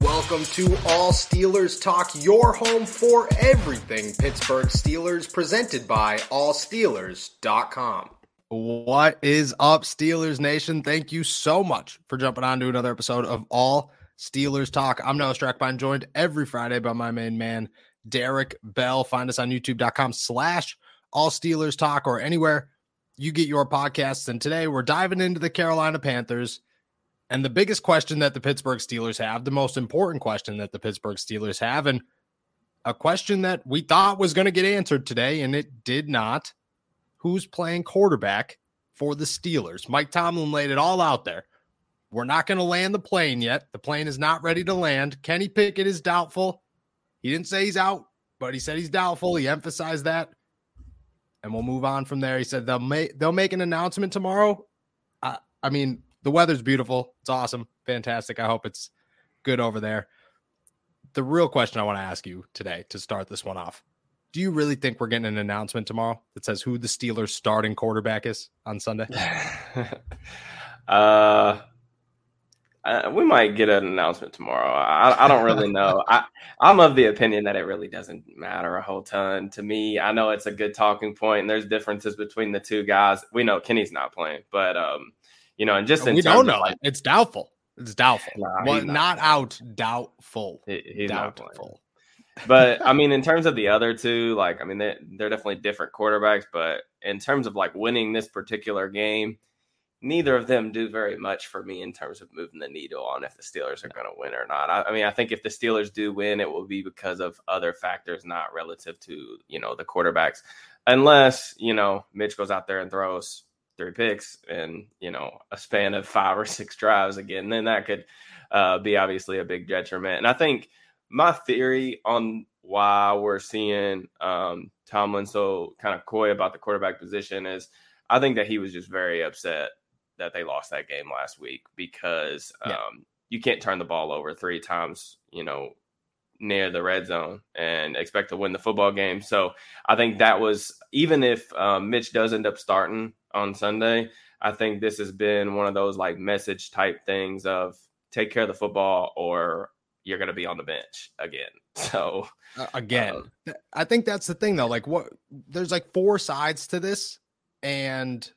Welcome to All Steelers Talk, your home for everything Pittsburgh Steelers, presented by allsteelers.com. What is up, Steelers Nation? Thank you so much for jumping on to another episode of All Steelers Talk. I'm Noah Strackbein, joined every Friday by my main man, Derek Bell. Find us on youtube.com slash All Steelers Talk or anywhere you get your podcasts. And today we're diving into the Carolina Panthers – and the biggest question that the Pittsburgh Steelers have, the most important question that the Pittsburgh Steelers have, and a question that we thought was going to get answered today, and it did not. Who's playing quarterback for the Steelers? Mike Tomlin laid it all out there. We're not going to land the plane yet. The plane is not ready to land. Kenny Pickett is doubtful. He didn't say he's out, but he said he's doubtful. He emphasized that. And we'll move on from there. He said they'll make they'll make an announcement tomorrow. I, I mean, the weather's beautiful. It's awesome. Fantastic. I hope it's good over there. The real question I want to ask you today to start this one off do you really think we're getting an announcement tomorrow that says who the Steelers starting quarterback is on Sunday? uh, uh, we might get an announcement tomorrow. I, I don't really know. I, I'm of the opinion that it really doesn't matter a whole ton to me. I know it's a good talking point, and there's differences between the two guys. We know Kenny's not playing, but um, you know, and just we don't know. Like, it's doubtful. It's doubtful. Nah, well, not, out. Doubtful. He, he's doubtful. but I mean, in terms of the other two, like I mean, they, they're definitely different quarterbacks. But in terms of like winning this particular game, neither of them do very much for me in terms of moving the needle on if the Steelers are going to win or not. I, I, mean, I think if the Steelers do win, it will be because of other factors, not relative to you know the quarterbacks, unless you know Mitch goes out there and throws three picks and you know a span of five or six drives again, then that could uh, be obviously a big detriment. And I think my theory on why we're seeing um, Tomlin so kind of coy about the quarterback position is I think that he was just very upset that they lost that game last week because um, yeah. you can't turn the ball over three times, you know, near the red zone and expect to win the football game. So I think that was even if um, Mitch does end up starting on Sunday, I think this has been one of those like message type things of take care of the football or you're going to be on the bench again. So uh, again, um, I think that's the thing though. Like what there's like four sides to this and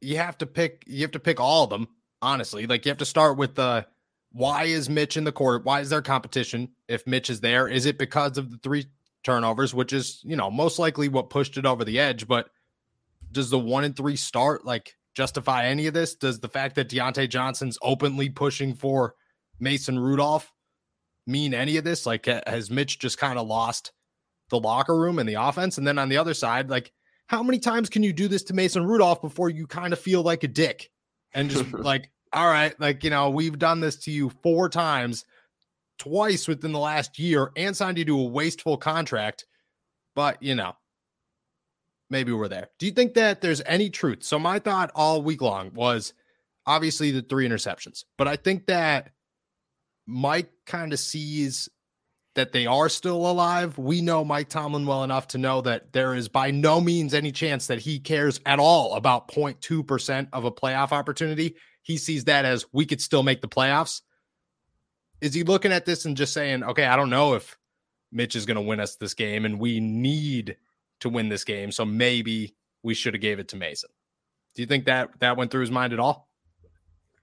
you have to pick you have to pick all of them honestly. Like you have to start with the why is Mitch in the court? Why is there competition if Mitch is there? Is it because of the three turnovers, which is, you know, most likely what pushed it over the edge? But does the one and three start like justify any of this? Does the fact that Diontae Johnson's openly pushing for Mason Rudolph mean any of this? Like, has Mitch just kind of lost the locker room and the offense? And then on the other side, like, how many times can you do this to Mason Rudolph before you kind of feel like a dick and just like all right, like, you know, we've done this to you four times, twice within the last year, and signed you to a wasteful contract. But, you know, maybe we're there. Do you think that there's any truth? So, my thought all week long was obviously the three interceptions, but I think that Mike kind of sees that they are still alive. We know Mike Tomlin well enough to know that there is by no means any chance that he cares at all about 0.2% of a playoff opportunity he sees that as we could still make the playoffs. Is he looking at this and just saying, okay, I don't know if Mitch is going to win us this game and we need to win this game. So maybe we should have gave it to Mason. Do you think that that went through his mind at all?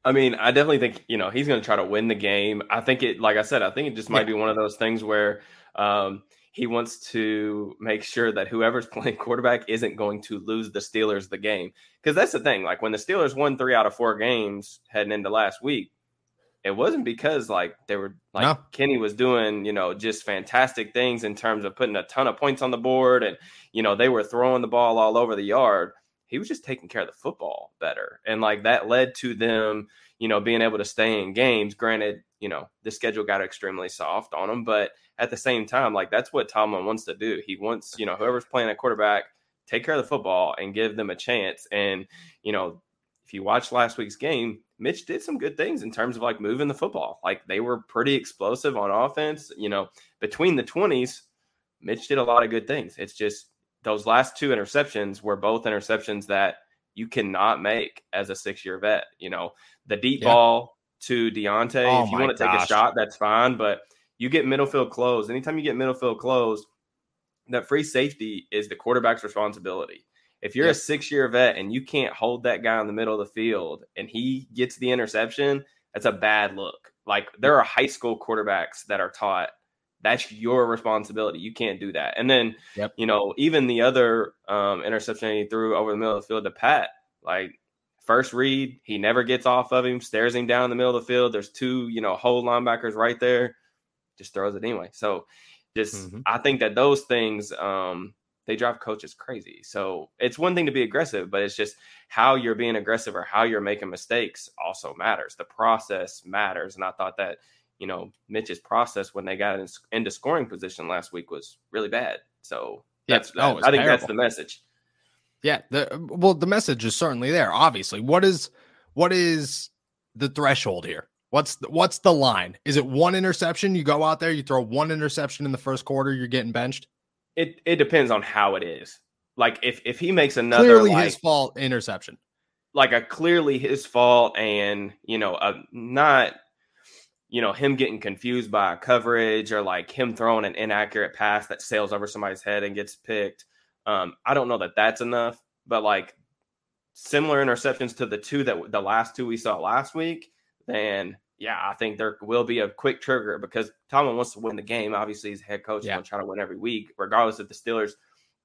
I mean, I definitely think, you know, he's going to try to win the game. I think it, like I said, I think it just might yeah. be one of those things where, um, he wants to make sure that whoever's playing quarterback isn't going to lose the Steelers the game. Because that's the thing. Like when the Steelers won three out of four games heading into last week, it wasn't because like they were like no. Kenny was doing, you know, just fantastic things in terms of putting a ton of points on the board and, you know, they were throwing the ball all over the yard. He was just taking care of the football better. And like that led to them, you know, being able to stay in games. Granted, you know the schedule got extremely soft on them. But at the same time, like that's what Tomlin wants to do. He wants you know whoever's playing at quarterback take care of the football and give them a chance. And you know if you watch last week's game, Mitch did some good things in terms of like moving the football. Like they were pretty explosive on offense. You know between the twenties, Mitch did a lot of good things. It's just those last two interceptions were both interceptions that you cannot make as a six year vet. You know, the deep yeah. ball to Diontae, oh if you want to take a shot, that's fine. But you get middle field closed. Anytime you get middle field closed, that free safety is the quarterback's responsibility. If you're a six year vet and you can't hold that guy in the middle of the field and he gets the interception, that's a bad look. Like there are high school quarterbacks that are taught that's your responsibility. You can't do that. And then, yep. you know, even the other um, interception he threw over the middle of the field to Pat, like first read, he never gets off of him, stares him down in the middle of the field. There's two, you know, whole linebackers right there, just throws it anyway. So, just mm-hmm. I think that those things um, they drive coaches crazy. So it's one thing to be aggressive, but it's just how you're being aggressive or how you're making mistakes also matters. The process matters, and I thought that you know, Mitch's process when they got in, into scoring position last week was really bad. So that's, yeah. oh, I think terrible. that's the message. Yeah. The, well, the message is certainly there. Obviously, what is what is the threshold here? What's the, what's the line? Is it one interception? You go out there, you throw one interception in the first quarter, you're getting benched. It it depends on how it is. Like if if he makes another clearly like, his fault interception, like a clearly his fault, and you know, a not you know, him getting confused by coverage or like him throwing an inaccurate pass that sails over somebody's head and gets picked. Um, I don't know that that's enough, but like similar interceptions to the two that the last two we saw last week, then yeah, I think there will be a quick trigger because Tomlin wants to win the game. Obviously, he's head coach, yeah. going to try to win every week, regardless if the Steelers'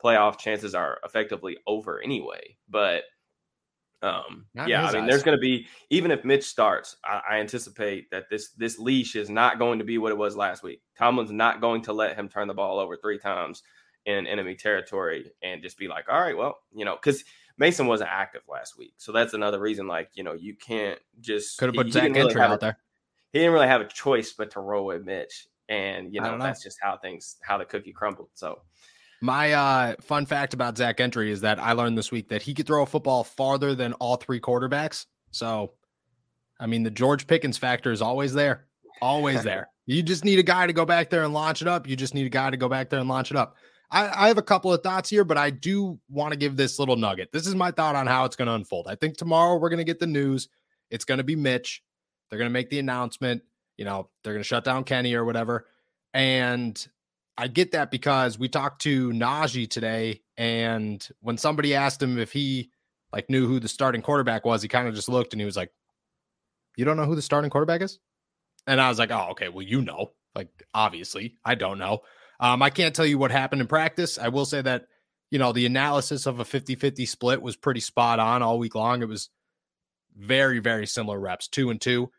playoff chances are effectively over anyway. But um, yeah, I mean, eyes. there's going to be even if Mitch starts, I, I, anticipate that this this leash is not going to be what it was last week. Tomlin's not going to let him turn the ball over three times in enemy territory and just be like, all right, well, you know, because Mason wasn't active last week, so that's another reason. Like, you know, you can't just could have put Zach Gentry out there. He didn't really have a choice but to roll with Mitch, and you know, know. that's just how things how the cookie crumbled. So my uh, fun fact about Zach Gentry is that I learned this week that he could throw a football farther than all three quarterbacks. So, I mean, the George Pickens factor is always there, always there. You just need a guy to go back there and launch it up. You just need a guy to go back there and launch it up. I, I have a couple of thoughts here, but I do want to give this little nugget. This is my thought on how it's going to unfold. I think tomorrow we're going to get the news. It's going to be Mitch. They're going to make the announcement. You know, they're going to shut down Kenny or whatever. And I get that because we talked to Najee today, and when somebody asked him if he like knew who the starting quarterback was, he kind of just looked and he was like, "You don't know who the starting quarterback is?" And I was like, "Oh, okay. Well, you know, like obviously, I don't know. Um, I can't tell you what happened in practice. I will say that you know the analysis of a 50-50 split was pretty spot on all week long. It was very, very similar reps, two and two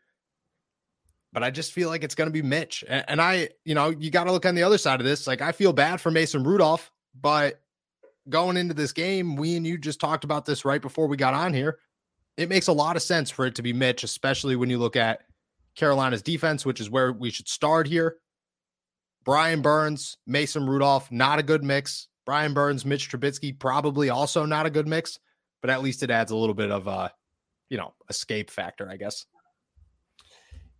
but I just feel like it's going to be Mitch. And I, you know, you got to look on the other side of this. Like, I feel bad for Mason Rudolph, but going into this game, we and you just talked about this right before we got on here. It makes a lot of sense for it to be Mitch, especially when you look at Carolina's defense, which is where we should start here. Brian Burns, Mason Rudolph, not a good mix. Brian Burns, Mitch Trubisky, probably also not a good mix, but at least it adds a little bit of a, you know, escape factor, I guess.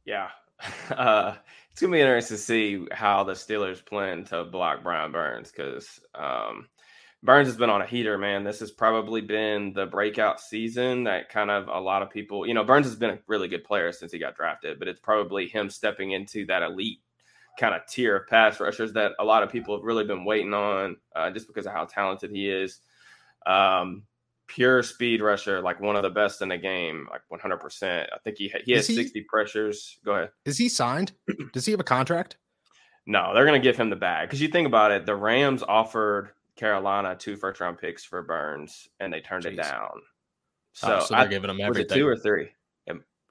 Yeah, uh, it's gonna be interesting to see how the Steelers plan to block Brian Burns because um, Burns has been on a heater, man. This has probably been the breakout season that kind of a lot of people, you know, Burns has been a really good player since he got drafted, but it's probably him stepping into that elite kind of tier of pass rushers that a lot of people have really been waiting on uh, just because of how talented he is. Um, pure speed rusher, like one of the best in the game, like 100%. I think he he has he, 60 pressures. Go ahead. Is he signed? Does he have a contract? No, they're going to give him the bag because you think about it, the Rams offered Carolina two first round picks for Burns and they turned Jeez. it down. Oh, so, oh, so they're I, giving him everything. two or three?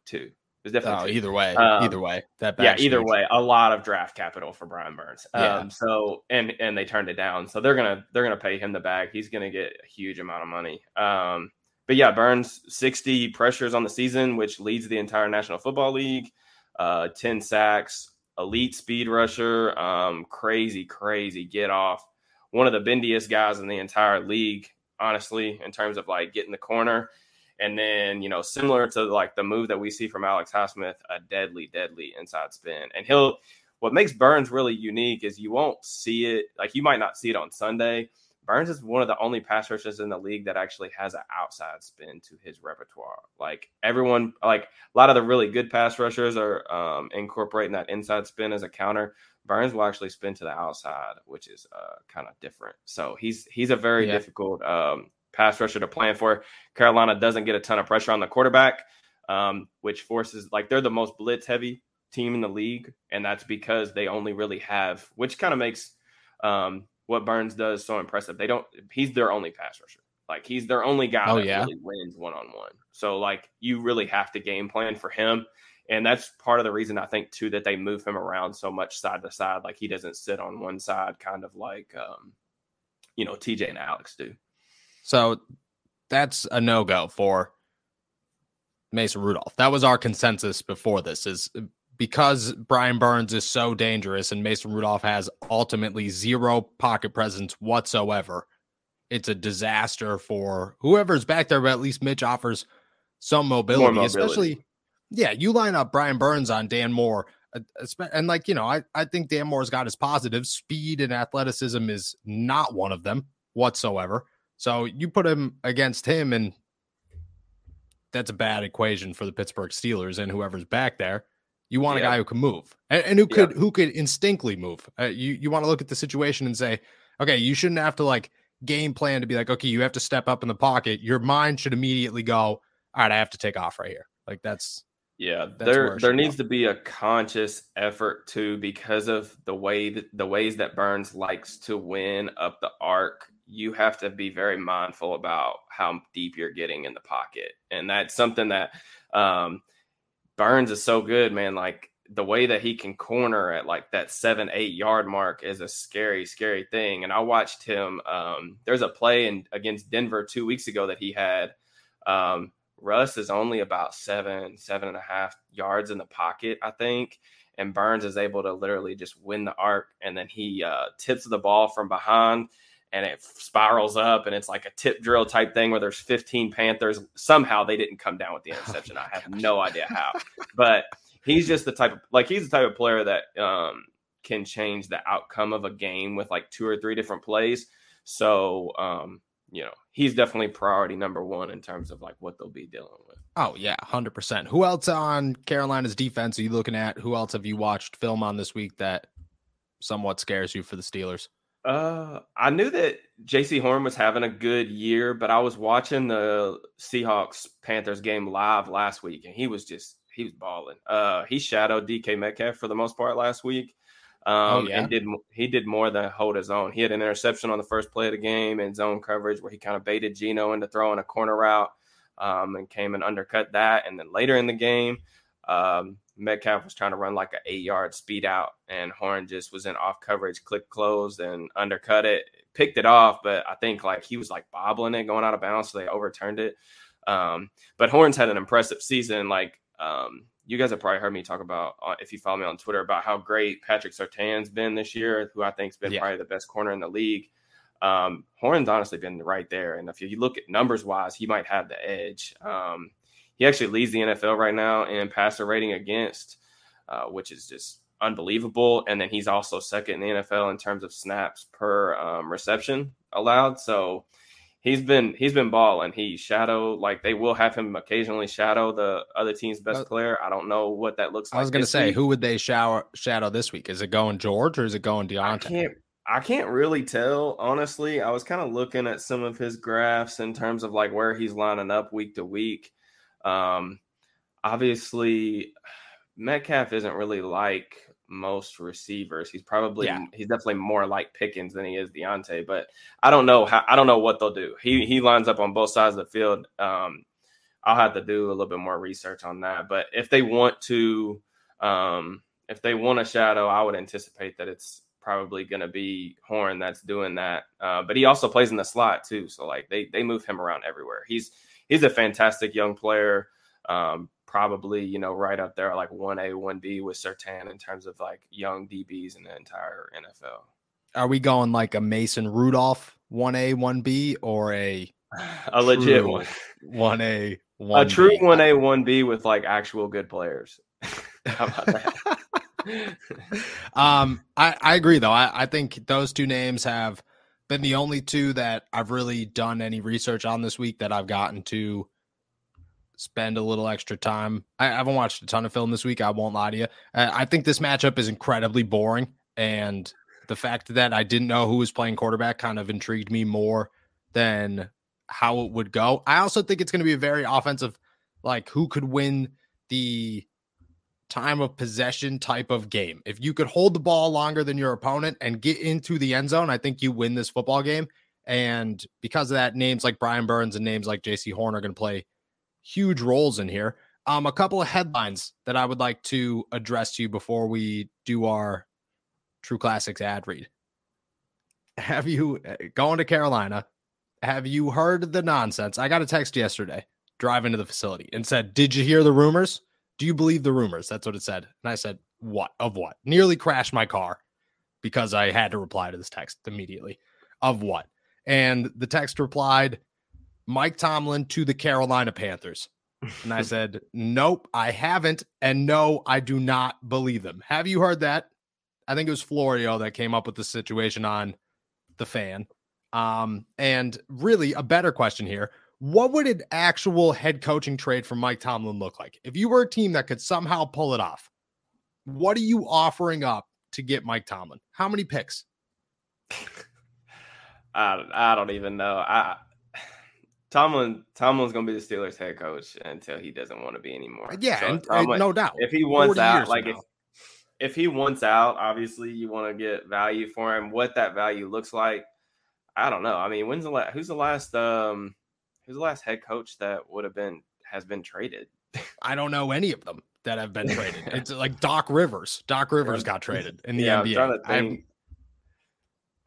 Two was definitely oh, either way. Um, either way, that yeah, either way, a lot of draft capital for Brian Burns. Yeah. Um, so and and they turned it down. So they're gonna they're gonna pay him the bag. He's gonna get a huge amount of money. Um, but yeah, Burns sixty pressures on the season, which leads the entire National Football League. uh, 10 sacks, elite speed rusher, um, crazy, crazy get off. One of the bendiest guys in the entire league, honestly, in terms of like getting the corner. And then, you know, similar to like the move that we see from Alex Highsmith, a deadly, deadly inside spin. And he'll, what makes Burns really unique is you won't see it, like you might not see it on Sunday, Burns is one of the only pass rushers in the league that actually has an outside spin to his repertoire. Like everyone, like a lot of the really good pass rushers are um, incorporating that inside spin as a counter. Burns will actually spin to the outside, which is uh, kind of different. So he's he's a very yeah. difficult um, pass rusher to plan for. Carolina doesn't get a ton of pressure on the quarterback, um, which forces like they're the most blitz heavy team in the league, and that's because they only really have, which kind of makes um, what Burns does so impressive. They don't. He's their only pass rusher. Like he's their only guy oh, that yeah? really wins one on one. So like you really have to game plan for him. And that's part of the reason I think too that they move him around so much side to side. Like he doesn't sit on one side, kind of like um, you know, TJ and Alex do. So that's a no go for Mason Rudolph. That was our consensus before this is because Brian Burns is so dangerous and Mason Rudolph has ultimately zero pocket presence whatsoever, it's a disaster for whoever's back there, but at least Mitch offers some mobility, mobility. especially. Yeah, you line up Brian Burns on Dan Moore, uh, and like you know, I I think Dan Moore's got his positives. Speed and athleticism is not one of them whatsoever. So you put him against him, and that's a bad equation for the Pittsburgh Steelers and whoever's back there. You want yeah. a guy who can move and, and who could yeah. who could instinctively move. Uh, you you want to look at the situation and say, okay, you shouldn't have to like game plan to be like, okay, you have to step up in the pocket. Your mind should immediately go, all right, I have to take off right here. Like that's yeah, there there needs to be a conscious effort too because of the way that the ways that Burns likes to win up the arc. You have to be very mindful about how deep you're getting in the pocket, and that's something that um, Burns is so good, man. Like the way that he can corner at like that seven, eight yard mark is a scary, scary thing. And I watched him. Um, there's a play in against Denver two weeks ago that he had. Um, Russ is only about seven, seven and a half yards in the pocket, I think. And Burns is able to literally just win the arc, and then he uh, tips the ball from behind and it spirals up and it's like a tip drill type thing where there's 15 Panthers. Somehow they didn't come down with the oh interception. I have no idea how, but he's just the type of like he's the type of player that um, can change the outcome of a game with like two or three different plays. So um, you know he's definitely priority number one in terms of like what they'll be dealing with. Oh yeah, hundred percent. Who else on Carolina's defense are you looking at? Who else have you watched film on this week that somewhat scares you for the Steelers? Uh, I knew that Jaycee Horn was having a good year, but I was watching the Seahawks Panthers game live last week, and he was just he was balling. Uh, he shadowed DK Metcalf for the most part last week. Oh, um, oh, yeah? and did he did more than hold his own. He had an interception on the first play of the game in zone coverage where he kind of baited Geno into throwing a corner route, um, and came and undercut that. And then later in the game, um, Metcalf was trying to run like an eight yard speed out, and Horn just was in off coverage, click closed, and undercut it, picked it off. But I think like he was like bobbling it, going out of bounds, so they overturned it. Um, but Horns had an impressive season. Like um, you guys have probably heard me talk about uh, if you follow me on Twitter about how great Patrick Surtain's been this year, who I think's been yeah. probably the best corner in the league. Um, Horn's honestly been right there, and if you look at numbers wise, he might have the edge. Um, he actually leads the NFL right now in passer rating against, uh, which is just unbelievable. And then he's also second in the NFL in terms of snaps per um, reception allowed. So he's been he's been balling. He shadow like they will have him occasionally shadow the other team's best uh, player. I don't know what that looks like. I was going to say, week. who would they shower shadow this week? Is it going George or is it going Diontae? I can't. I can't really tell, honestly. I was kind of looking at some of his graphs in terms of like where he's lining up week to week. Um, obviously, Metcalf isn't really like most receivers. He's probably yeah. he's definitely more like Pickens than he is Diontae. But I don't know how I don't know what they'll do. He he lines up on both sides of the field. Um, I'll have to do a little bit more research on that. But if they want to, um, if they want a shadow, I would anticipate that it's probably going to be Horn that's doing that. Uh, but he also plays in the slot too, so like they they move him around everywhere. He's he's a fantastic young player. Um, probably you know right up there like one A, one B with Surtain in terms of like young DBs in the entire NFL. Are we going like a Mason Rudolph one A, one B, or a a legit one, one A, one a true one A, one B with like actual good players? How about that? um, I, I agree though. I, I think those two names have been the only two that I've really done any research on this week that I've gotten to spend a little extra time. I, I haven't watched a ton of film this week. I won't lie to you. I, I think this matchup is incredibly boring, and the fact that I didn't know who was playing quarterback kind of intrigued me more than how it would go. I also think it's going to be a very offensive, like who could win the time of possession type of game. If you could hold the ball longer than your opponent and get into the end zone, I think you win this football game. And because of that, names like Brian Burns and names like Jaycee Horn are going to play huge roles in here. Um, a couple of headlines that I would like to address to you before we do our True Classics ad read. Have you uh, going to Carolina? Have you heard the nonsense? I got a text yesterday driving to the facility and said, Did you hear the rumors? Do you believe the rumors? That's what it said. And I said, What? Of what? Nearly crashed my car because I had to reply to this text immediately. Of what? And the text replied, Mike Tomlin to the Carolina Panthers. And I said, Nope, I haven't. And no, I do not believe them. Have you heard that? I think it was Florio that came up with the situation on the fan. Um, and really, a better question here what would an actual head coaching trade for Mike Tomlin look like? If you were a team that could somehow pull it off, what are you offering up to get Mike Tomlin? How many picks? I, I don't even know. I Tomlin Tomlin's going to be the Steelers head coach until he doesn't want to be anymore. Yeah, so and, Tomlin, and no doubt. If he wants out, like if if he wants out, obviously you want to get value for him. What that value looks like, I don't know. I mean, when's the last? Who's the last? Um, who's the last head coach that would have been has been traded? I don't know any of them that have been traded. It's like Doc Rivers. Doc Rivers got traded in the yeah, NBA. I'm trying to think,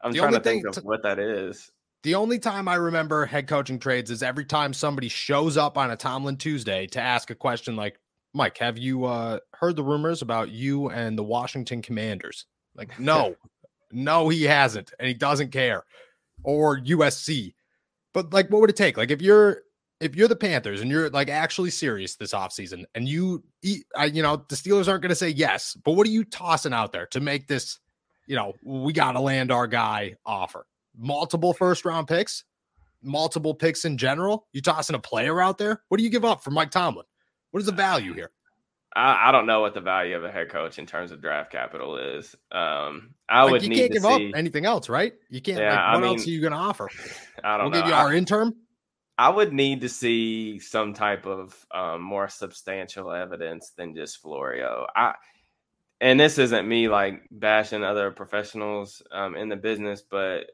I'm trying to think of to, what that is. The only time I remember head coaching trades is every time somebody shows up on a Tomlin Tuesday to ask a question like, Mike, have you uh, heard the rumors about you and the Washington Commanders? Like, no, no, he hasn't, and he doesn't care. Or USC. But like, what would it take? Like, if you're if you're the Panthers and you're like actually serious this offseason and you eat, I, you know, the Steelers aren't going to say yes, but what are you tossing out there to make this, you know, we got to land our guy offer? Multiple first round picks, multiple picks in general. You tossing a player out there? What do you give up for Mike Tomlin? What is the value here? I, I don't know what the value of a head coach in terms of draft capital is. Um, I like would you need can't to give see, up anything else, right? You can't. Yeah, like, I what mean, else are you going to offer? I don't we'll know. give you I- our interim. I would need to see some type of um, more substantial evidence than just Florio. I and this isn't me like bashing other professionals um, in the business, but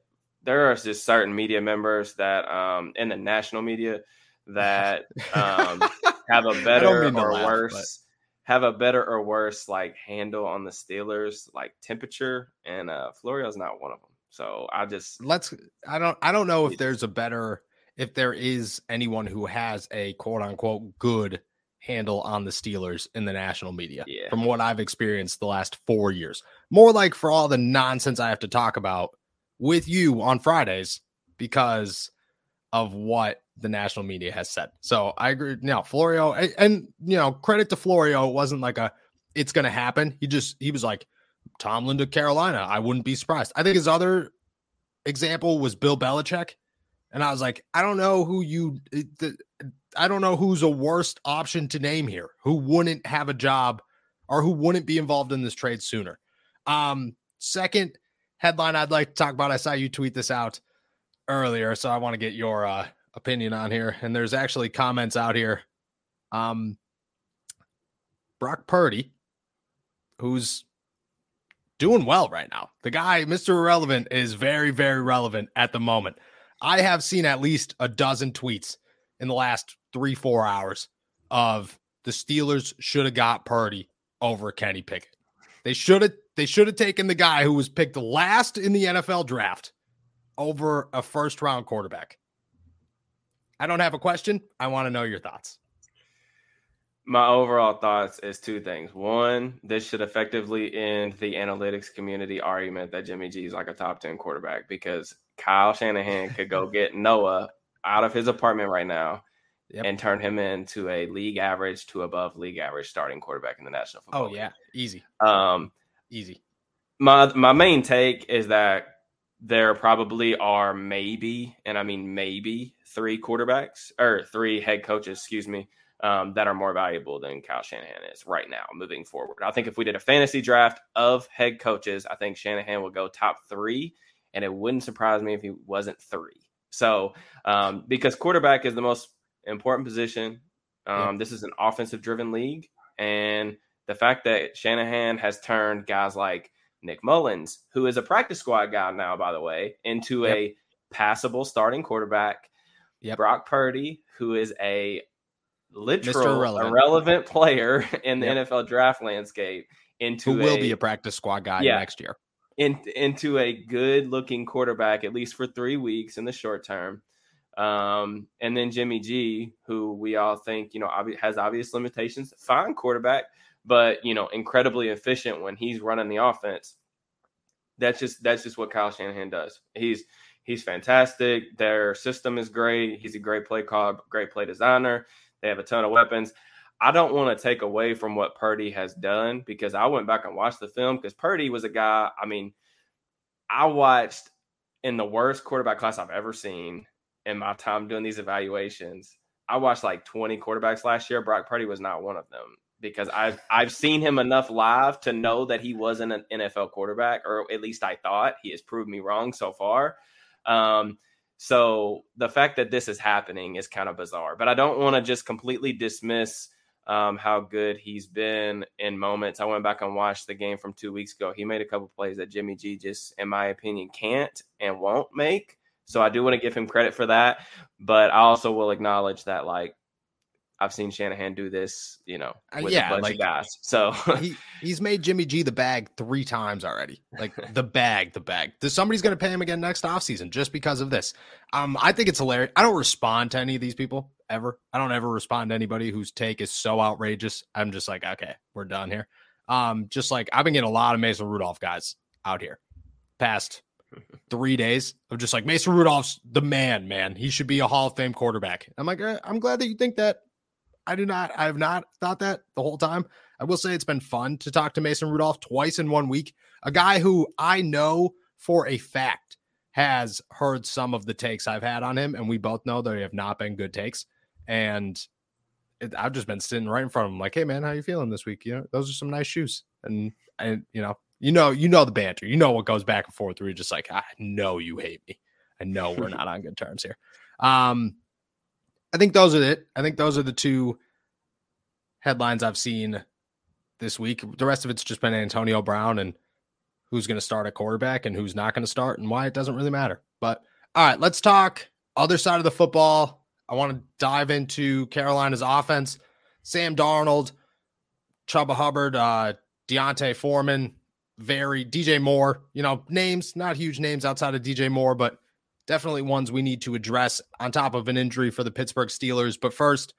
there are just certain media members that um, in the national media that um, have a better or laugh, worse have a better or worse like handle on the Steelers like temperature, and uh, Florio's not one of them. So I just let's i don't i don't know if there's a better if there is anyone who has a quote unquote good handle on the steelers in the national media Yeah. from what i've experienced the last four years more like for all the nonsense i have to talk about with you on fridays because of what the national media has said so i agree now florio and, and you know credit to florio it wasn't like a it's gonna happen he just he was like tomlin to carolina i wouldn't be surprised i think his other example was Bill Belichick. And I was like, I don't know who you, the, I don't know who's a worst option to name here, who wouldn't have a job or who wouldn't be involved in this trade sooner. Um, second headline I'd like to talk about. I saw you tweet this out earlier, so I want to get your uh, opinion on here. And there's actually comments out here. Um, Brock Purdy, who's doing well right now. The guy, Mr. Irrelevant, is very, very relevant at the moment. I have seen at least a dozen tweets in the last three, four hours of the Steelers should have got Purdy over Kenny Pickett. They should have they should have taken the guy who was picked last in the NFL draft over a first round quarterback. I don't have a question. I want to know your thoughts. my overall thoughts is two things. One, this should effectively end the analytics community argument that Jimmy G is like a top 10 quarterback because Kyle Shanahan could go get Noah out of his apartment right now yep. and turn him into a league average to above league average starting quarterback in the National Football Oh, yeah. Easy. Um, Easy. My, my main take is that there probably are maybe, and I mean maybe, three quarterbacks or three head coaches, excuse me, um, that are more valuable than Kyle Shanahan is right now moving forward. I think if we did a fantasy draft of head coaches, I think Shanahan would go top three, and it wouldn't surprise me if he wasn't three. So, um, because quarterback is the most important position, um, yeah. this is an offensive driven league. And the fact that Shanahan has turned guys like Nick Mullens, who is a practice squad guy now, by the way, into yep. a passable starting quarterback. Yep. Brock Purdy, who is a literal irrelevant. irrelevant. player in the yep. NFL draft landscape into who will a, be a practice squad guy yeah, next year. In, into a good looking quarterback at least for three weeks in the short term. Um, and then Jimmy G, who we all think you know has obvious limitations, fine quarterback, but you know incredibly efficient when he's running the offense. That's just that's just what Kyle Shanahan does. He's he's fantastic. Their system is great. He's a great play call, great play designer. They have a ton of weapons. I don't want to take away from what Purdy has done because I went back and watched the film because Purdy was a guy. I mean, I watched in the worst quarterback class I've ever seen in my time doing these evaluations. I watched like 20 quarterbacks last year. Brock Purdy was not one of them because I've I've seen him enough live to know that he wasn't an NFL quarterback, or at least I thought. He has proved me wrong so far. Um, so the fact that this is happening is kind of bizarre, but I don't want to just completely dismiss um, how good he's been in moments. I went back and watched the game from two weeks ago. He made a couple plays that Jimmy G just, in my opinion, can't and won't make. So I do want to give him credit for that, but I also will acknowledge that like I've seen Shanahan do this, you know, uh, with yeah, a bunch like, of guys. So he, he's made Jimmy G the bag three times already. Like the bag, the bag. Somebody's going to pay him again next offseason just because of this. Um, I think it's hilarious. I don't respond to any of these people ever. I don't ever respond to anybody whose take is so outrageous. I'm just like, okay, we're done here. Um, just like I've been getting a lot of Mason Rudolph guys out here past three days of just like Mason Rudolph's the man, man. He should be a Hall of Fame quarterback. I'm like, eh, I'm glad that you think that. I do not. I have not thought that the whole time. I will say it's been fun to talk to Mason Rudolph twice in one week. A guy who I know for a fact has heard some of the takes I've had on him, and we both know they have not been good takes. And it, I've just been sitting right in front of him, like, "Hey, man, how you feeling this week? You know, those are some nice shoes." And and you know, you know, you know the banter. You know what goes back and forth. Where you're just like, "I know you hate me. I know we're not on good terms here." Um, I think those are it. I think those are the two headlines I've seen this week. The rest of it's just been Antonio Brown and who's going to start a quarterback and who's not going to start and why it doesn't really matter. But all right, let's talk other side of the football. I want to dive into Carolina's offense. Sam Darnold, Chuba Hubbard, uh, D'Onta Foreman, very DJ Moore. You know, names, not huge names outside of DJ Moore, but definitely ones we need to address on top of an injury for the Pittsburgh Steelers. But first,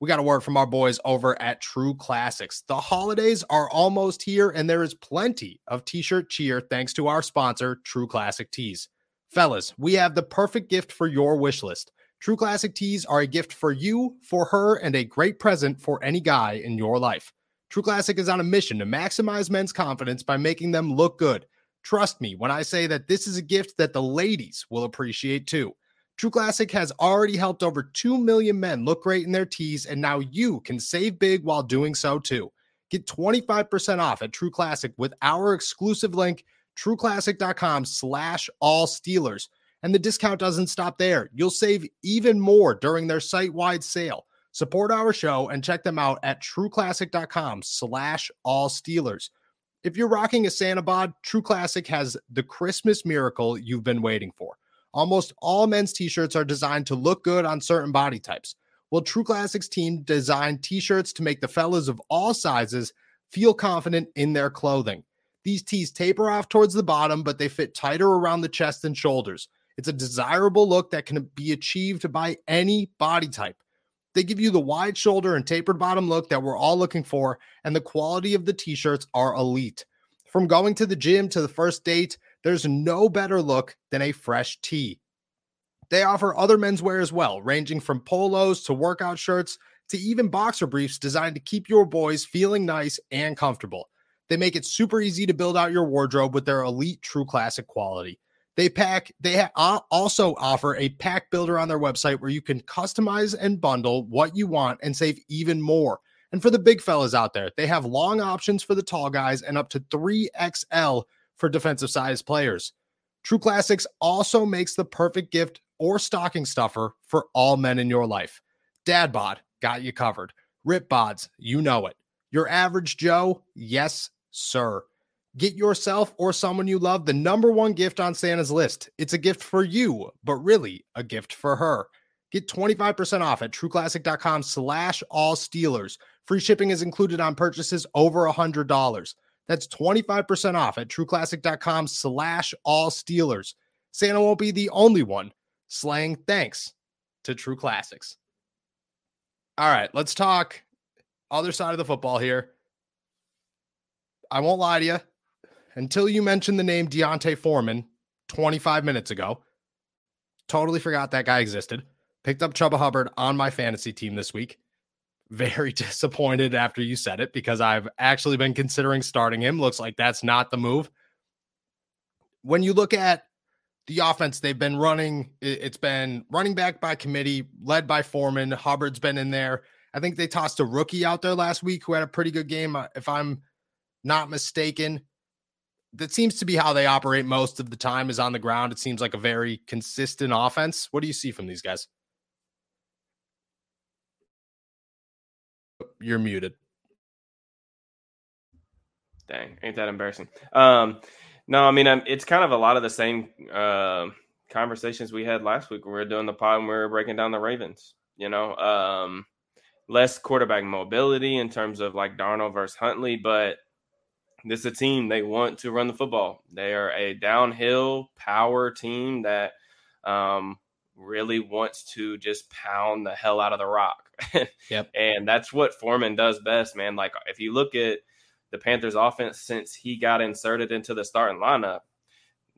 we got a word from our boys over at True Classics. The holidays are almost here, and there is plenty of t shirt cheer thanks to our sponsor, True Classic Tees. Fellas, we have the perfect gift for your wish list. True Classic Tees are a gift for you, for her, and a great present for any guy in your life. True Classic is on a mission to maximize men's confidence by making them look good. Trust me when I say that this is a gift that the ladies will appreciate too. True Classic has already helped over 2 million men look great in their tees, and now you can save big while doing so too. Get 25% off at True Classic with our exclusive link, trueclassic.com slash all Steelers. And the discount doesn't stop there. You'll save even more during their site-wide sale. Support our show and check them out at trueclassic.com slash all Steelers. If you're rocking a Santa bod, True Classic has the Christmas miracle you've been waiting for. Almost all men's t-shirts are designed to look good on certain body types. Well, True Classics team designed t-shirts to make the fellas of all sizes feel confident in their clothing. These tees taper off towards the bottom, but they fit tighter around the chest and shoulders. It's a desirable look that can be achieved by any body type. They give you the wide shoulder and tapered bottom look that we're all looking for, and the quality of the t shirts are elite. From going to the gym to the first date, there's no better look than a fresh tee. They offer other menswear as well, ranging from polos to workout shirts to even boxer briefs designed to keep your boys feeling nice and comfortable. They make it super easy to build out your wardrobe with their elite true classic quality. They pack they ha- also offer a pack builder on their website where you can customize and bundle what you want and save even more. And for the big fellas out there, they have long options for the tall guys and up to 3XL for defensive size players. True Classics also makes the perfect gift or stocking stuffer for all men in your life. Dad bod, got you covered. Rip bods, you know it. Your average Joe, yes, sir. Get yourself or someone you love the number one gift on Santa's list. It's a gift for you, but really a gift for her. Get 25% off at trueclassic.com slash all Steelers. Free shipping is included on purchases over $100. That's 25% off at trueclassic.com slash all Steelers. Santa won't be the only one slaying thanks to True Classics. All right, let's talk other side of the football here. I won't lie to you. Until you mentioned the name D'Onta Foreman 25 minutes ago, totally forgot that guy existed. Picked up Chuba Hubbard on my fantasy team this week. Very disappointed after you said it because I've actually been considering starting him. Looks like that's not the move. When you look at the offense they've been running, it's been running back by committee, led by Foreman. Hubbard's been in there. I think they tossed a rookie out there last week who had a pretty good game, uh, if I'm not mistaken. That seems to be how they operate most of the time is on the ground. It seems like a very consistent offense. What do you see from these guys? You're muted. Dang, ain't that embarrassing? Um, no, I mean, um, it's kind of a lot of the same uh, conversations we had last week when we were doing the pod and we were breaking down the Ravens. You know, um, less quarterback mobility in terms of like Darnold versus Huntley, but this is a team they want to run the football. They are a downhill power team that um, really wants to just pound the hell out of the rock. yep. And that's what Foreman does best, man. Like if you look at the Panthers offense since he got inserted into the starting lineup,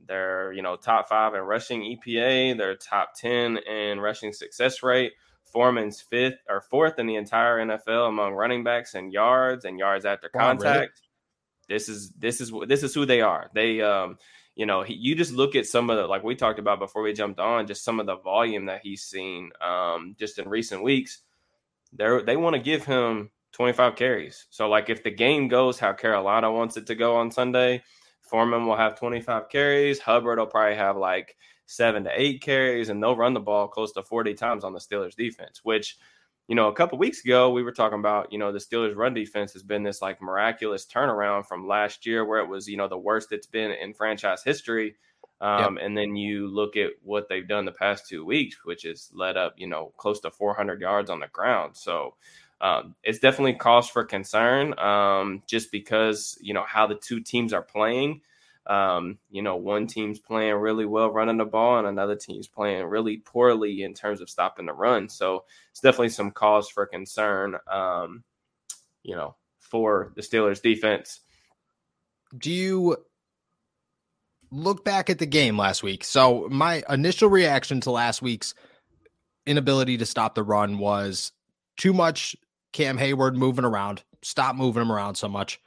they're, you know, top five in rushing EPA, they're top 10 in rushing success rate. Foreman's fifth or fourth in the entire NFL among running backs and yards and yards after contact. Wow? This is this is this is who they are. They um you know, he, you just look at some of the like we talked about before we jumped on, just some of the volume that he's seen um just in recent weeks. They they want to give him 25 carries. So like if the game goes how Carolina wants it to go on Sunday, Foreman will have 25 carries. Hubbard will probably have like seven to eight carries, and they'll run the ball close to 40 times on the Steelers defense, which, you know, a couple weeks ago, we were talking about, you know, the Steelers run defense has been this like miraculous turnaround from last year where it was, you know, the worst it's been in franchise history. Um, yep. And then you look at what they've done the past two weeks, which has led up, you know, close to 400 yards on the ground. So um, it's definitely cause for concern um, just because, you know, how the two teams are playing. Um, you know, one team's playing really well running the ball, and another team's playing really poorly in terms of stopping the run. So it's definitely some cause for concern. Um, you know, for the Steelers defense. Do you look back at the game last week? So my initial reaction to last week's inability to stop the run was too much Cam Heyward moving around. Stop moving him around so much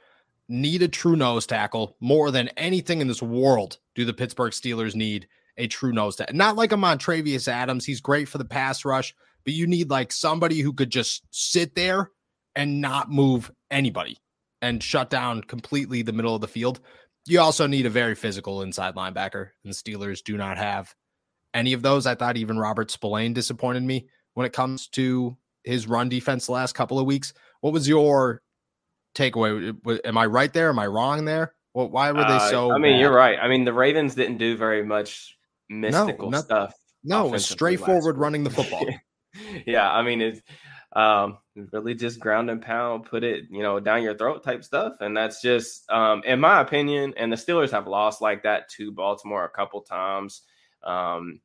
need a true nose tackle more than anything in this world. Do the Pittsburgh Steelers need a true nose tackle? Not like a Montravius Adams. He's great for the pass rush, but you need like somebody who could just sit there and not move anybody and shut down completely the middle of the field. You also need a very physical inside linebacker, and the Steelers do not have any of those. I thought even Robert Spillane disappointed me when it comes to his run defense the last couple of weeks. What was your takeaway? Am I right there? Am I wrong there? Well, why were they so? Uh, I mean, bad? you're right. I mean, the Ravens didn't do very much mystical no, not, stuff. No, it's straightforward running the football. yeah, I mean, it's um, really just ground and pound, put it, you know, down your throat type stuff. And that's just, um, in my opinion, and the Steelers have lost like that to Baltimore a couple times. Um,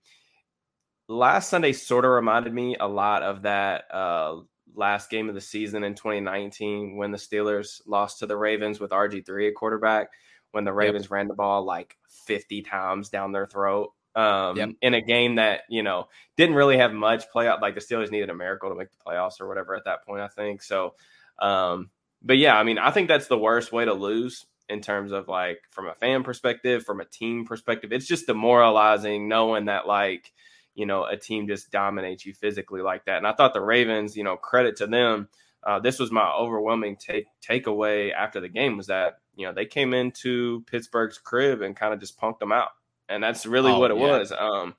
last Sunday sort of reminded me a lot of that uh, last game of the season in 2019 when the Steelers lost to the Ravens with RG3 at quarterback, when the Ravens yep. ran the ball like 50 times down their throat. Um, yep. in a game that you know didn't really have much playoff. Like the Steelers needed a miracle to make the playoffs or whatever at that point. I think so. Um, but yeah, I mean, I think that's the worst way to lose in terms of like from a fan perspective, from a team perspective. It's just demoralizing knowing that like you know a team just dominates you physically like that. And I thought the Ravens, you know, credit to them. Uh, this was my overwhelming take takeaway after the game was that you know they came into Pittsburgh's crib and kind of just punked them out, and that's really oh, what it yeah. was. Um,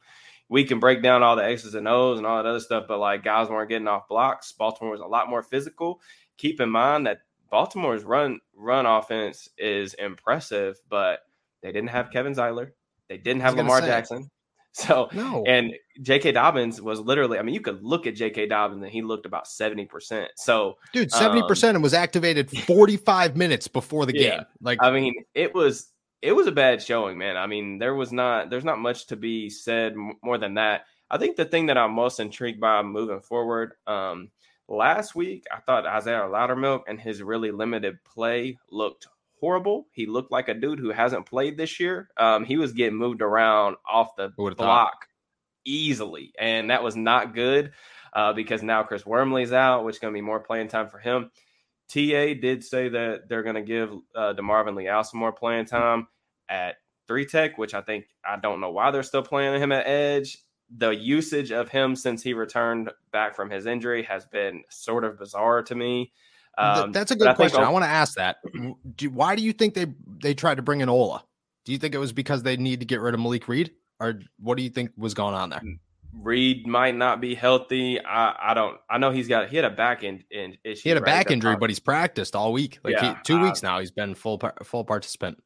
we can break down all the X's and O's and all that other stuff, but like guys weren't getting off blocks. Baltimore was a lot more physical. Keep in mind that Baltimore's run run offense is impressive, but they didn't have Kevin Zeitler, They didn't have Lamar say. Jackson. So no. and J.K. Dobbins was literally, I mean, you could look at J.K. Dobbins and he looked about 70%. So dude, 70% um, and was activated 45 minutes before the yeah, game. Like I mean, it was it was a bad showing, man. I mean, there was not there's not much to be said more than that. I think the thing that I'm most intrigued by moving forward, um, last week I thought Isaiah Loudermilk and his really limited play looked horrible. He looked like a dude who hasn't played this year. Um, he was getting moved around off the block thought? easily, and that was not good uh, because now Chris Wormley's out, which is going to be more playing time for him. TA did say that they're going to give uh, DeMarvin Leal some more playing time at three tech, which I think I don't know why they're still playing him at edge. The usage of him since he returned back from his injury has been sort of bizarre to me. Um, That's a good question. I, I want to ask that. Do, why do you think they they tried to bring in Ola? Do you think it was because they need to get rid of Malik Reed, or what do you think was going on there? Reed might not be healthy. I, I don't. I know he's got he had a back in, in issue. He had a right? back injury, but he's practiced all week. Like yeah, he, two uh, weeks now, he's been full full participant.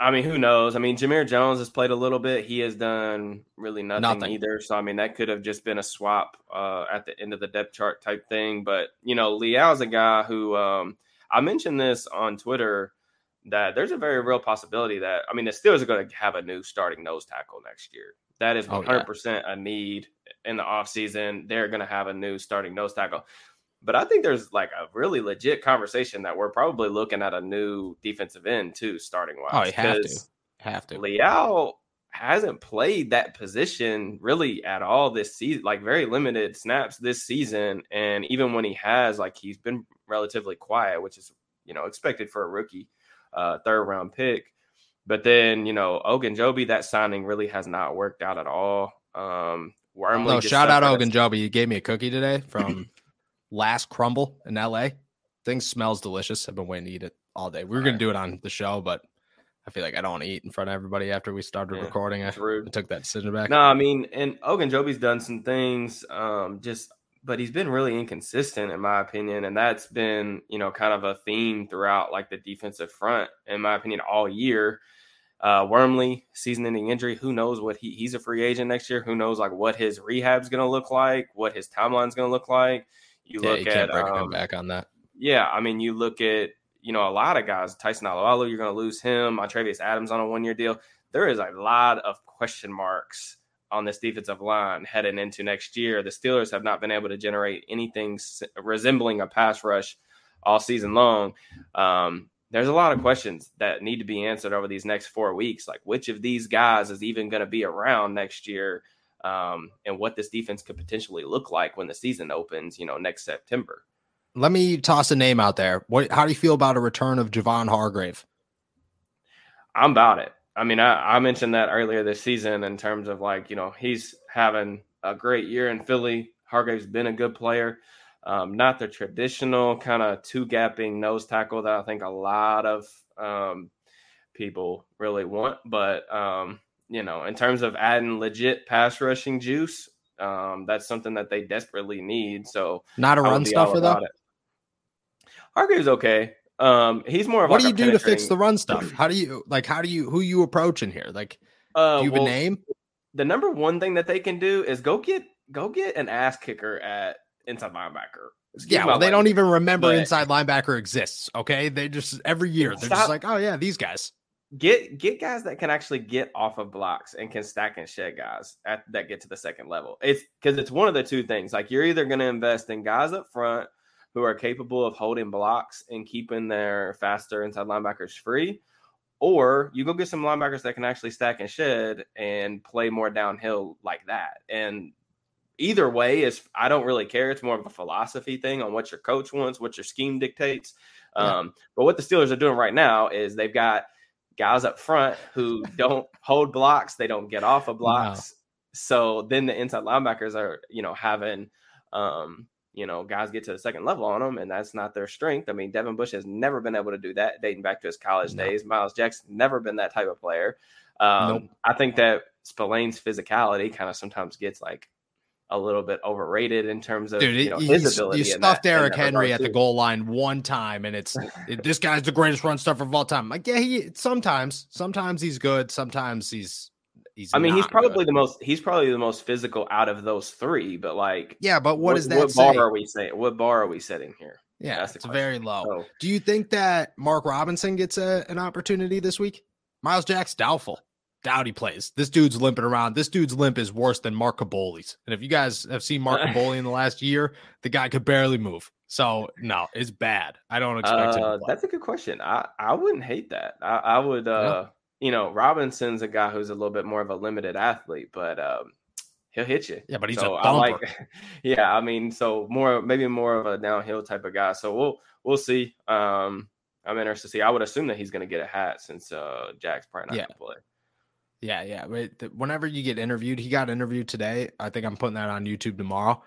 I mean, who knows? I mean, Jamir Jones has played a little bit. He has done really nothing, nothing. either. So I mean, that could have just been a swap uh, at the end of the depth chart type thing. But you know, Leal's a guy who um, I mentioned this on Twitter that there's a very real possibility that I mean the Steelers are going to have a new starting nose tackle next year. That is 100 percent a need in the offseason. They're going to have a new starting nose tackle. But I think there's like a really legit conversation that we're probably looking at a new defensive end too, starting wise. Oh, you have to. Have to. Leal hasn't played that position really at all this season, like very limited snaps this season. And even when he has, like he's been relatively quiet, which is, you know, expected for a rookie uh, third round pick. But then, you know, Ogunjobi, that signing really has not worked out at all. Um, Wormley no, shout out Ogunjobi. You gave me a cookie today from last crumble in LA. Thing smells delicious. I've been waiting to eat it all day. We were gonna do it on the show, but I feel like I don't want to eat in front of everybody after we started yeah, recording. I, I, took that decision back. No, I mean, and Ogunjobi's done some things, um, just but he's been really inconsistent in my opinion, and that's been you know kind of a theme throughout like the defensive front in my opinion all year. Uh, Wormley season-ending injury. Who knows what he he's a free agent next year. Who knows like what his rehab's going to look like, what his timeline's going to look like. You yeah, look you at um, back on that. Yeah, I mean, you look at you know a lot of guys. Tyson Alualu, you're going to lose him. Montravius Adams on a one year deal. There is a lot of question marks on this defensive line heading into next year. The Steelers have not been able to generate anything resembling a pass rush all season long. Um, there's a lot of questions that need to be answered over these next four weeks. Like, which of these guys is even going to be around next year? Um, and what this defense could potentially look like when the season opens, you know, next September. Let me toss a name out there. What? How do you feel about a return of Javon Hargrave? I'm about it. I mean, I, I mentioned that earlier this season in terms of like, you know, he's having a great year in Philly. Hargrave's been a good player. Um, not the traditional kind of two gapping nose tackle that I think a lot of um, people really want, but um, you know, in terms of adding legit pass rushing juice, um, that's something that they desperately need. So not a run stuffer though. It. Hargrave's okay. Um, he's more of what like do you do to fix the run stuff? How do you like? How do you who you approaching here? Like, uh, do you well, a name? The number one thing that they can do is go get go get an ass kicker at inside linebacker. Excuse yeah, well, they don't even remember but, inside linebacker exists. Okay, they just every year they're stop, just like, oh yeah, these guys. Get get guys that can actually get off of blocks and can stack and shed guys at, that get to the second level. It's because it's one of the two things. Like you're either going to invest in guys up front who are capable of holding blocks and keeping their faster inside linebackers free, or you go get some linebackers that can actually stack and shed and play more downhill like that. And either way is I don't really care. It's more of a philosophy thing on what your coach wants, what your scheme dictates. Yeah. Um, but what the Steelers are doing right now is they've got guys up front who don't hold blocks, they don't get off of blocks. No. So then the inside linebackers are, you know, having um, you know, guys get to the second level on them, and that's not their strength. I mean, Devin Bush has never been able to do that, dating back to his college no. days. Myles Jack's never been that type of player. Um, nope. I think that Spillane's physicality kind of sometimes gets like a little bit overrated in terms of Dude, you know, his ability. You stuffed that, Derrick Henry at the goal line one time, and it's it, this guy's the greatest run stuffer of all time. Like, yeah, he sometimes, sometimes he's good, sometimes he's he's. I mean, he's probably good. the most. He's probably the most physical out of those three. But like, yeah, but what, what does that? What say? bar are we saying? What bar are we setting here? Yeah, it's question. very low. So, Do you think that Mark Robinson gets a, an opportunity this week? Myles Jack's doubtful doubt he plays. This dude's limping around. This dude's limp is worse than Mark Kaboly's. And if you guys have seen Mark Kaboly in the last year, the guy could barely move. So no, it's bad. I don't expect uh, it. That's a good question. I, I wouldn't hate that. I, I would uh yeah. you know, Robinson's a guy who's a little bit more of a limited athlete, but um he'll hit you. Yeah, but he's so a thumper. like yeah, I mean, so more maybe more of a downhill type of guy. So we'll we'll see. Um I'm interested to see. I would assume that he's going to get a hat since uh Jack's probably not yeah. going to play. Yeah, yeah. Whenever you get interviewed, he got interviewed today. I think I'm putting that on YouTube tomorrow.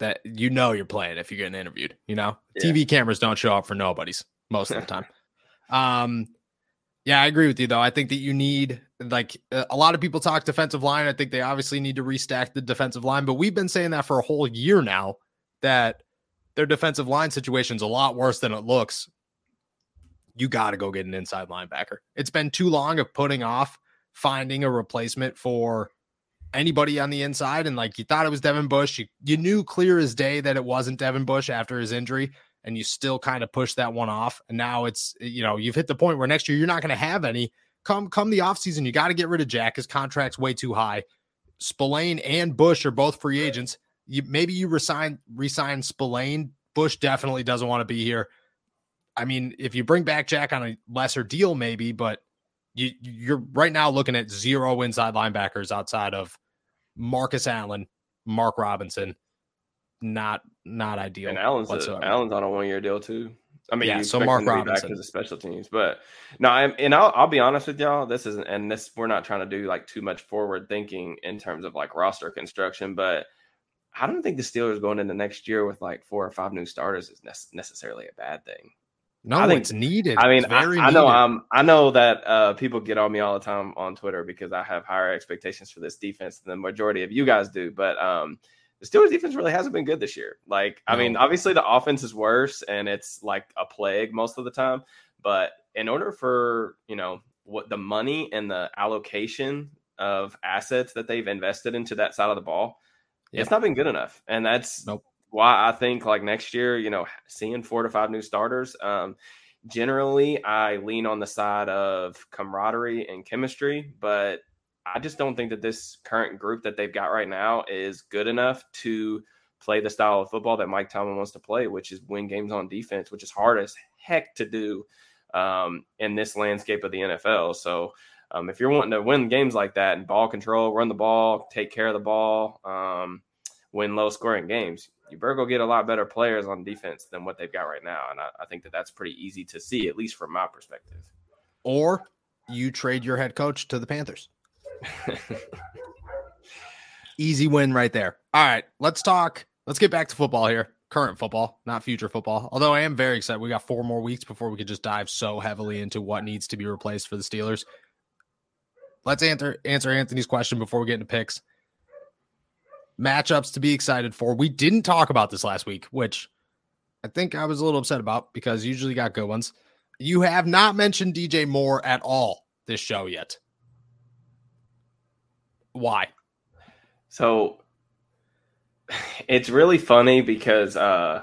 That you know you're playing if you're getting interviewed. You know, yeah. TV cameras don't show up for nobody's most of the time. um, yeah, I agree with you though. I think that you need like a lot of people talk defensive line. I think they obviously need to restack the defensive line, but we've been saying that for a whole year now that their defensive line situation is a lot worse than it looks. You got to go get an inside linebacker. It's been too long of putting off finding a replacement for anybody on the inside. And like you thought it was Devin Bush. You, you knew clear as day that it wasn't Devin Bush after his injury. And you still kind of pushed that one off. And now it's, you know, you've hit the point where next year you're not going to have any. Come come the offseason, you got to get rid of Jack. His contract's way too high. Spillane and Bush are both free agents. You maybe you resign resign Spillane. Bush definitely doesn't want to be here. I mean, if you bring back Jack on a lesser deal, maybe, but you, you're right now looking at zero inside linebackers outside of Marcus Allen, Mark Robinson. Not not ideal. And Allen's a, Allen's on a one year deal too. I mean, yeah, so Mark Robinson back to the special teams, but no, I'm, and I'll, I'll be honest with y'all. This isn't, and this we're not trying to do like too much forward thinking in terms of like roster construction, but I don't think the Steelers going into next year with like four or five new starters is ne- necessarily a bad thing. No, I think, it's needed. I mean, I, I, know I'm I know that uh, people get on me all the time on Twitter because I have higher expectations for this defense than the majority of you guys do. But um, the Steelers defense really hasn't been good this year. Like, no. I mean, obviously the offense is worse and it's like a plague most of the time. But in order for you know what the money and the allocation of assets that they've invested into that side of the ball, yep. it's not been good enough. And that's nope why I think like next year, you know, seeing four to five new starters. Um, generally, I lean on the side of camaraderie and chemistry, but I just don't think that this current group that they've got right now is good enough to play the style of football that Mike Tomlin wants to play, which is win games on defense, which is hard as heck to do um, in this landscape of the NFL. So, um, if you're wanting to win games like that and ball control, run the ball, take care of the ball, um, win low scoring games, you better go get a lot better players on defense than what they've got right now. And I, I think that that's pretty easy to see, at least from my perspective. Or you trade your head coach to the Panthers. easy win right there. All right, let's talk. Let's get back to football here. Current football, not future football. Although I am very excited. We got four more weeks before we could just dive so heavily into what needs to be replaced for the Steelers. Let's answer answer Anthony's question before we get into picks matchups to be excited for. We didn't talk about this last week, which I think I was a little upset about because usually got good ones. You have not mentioned DJ Moore at all this show yet. Why? So it's really funny because uh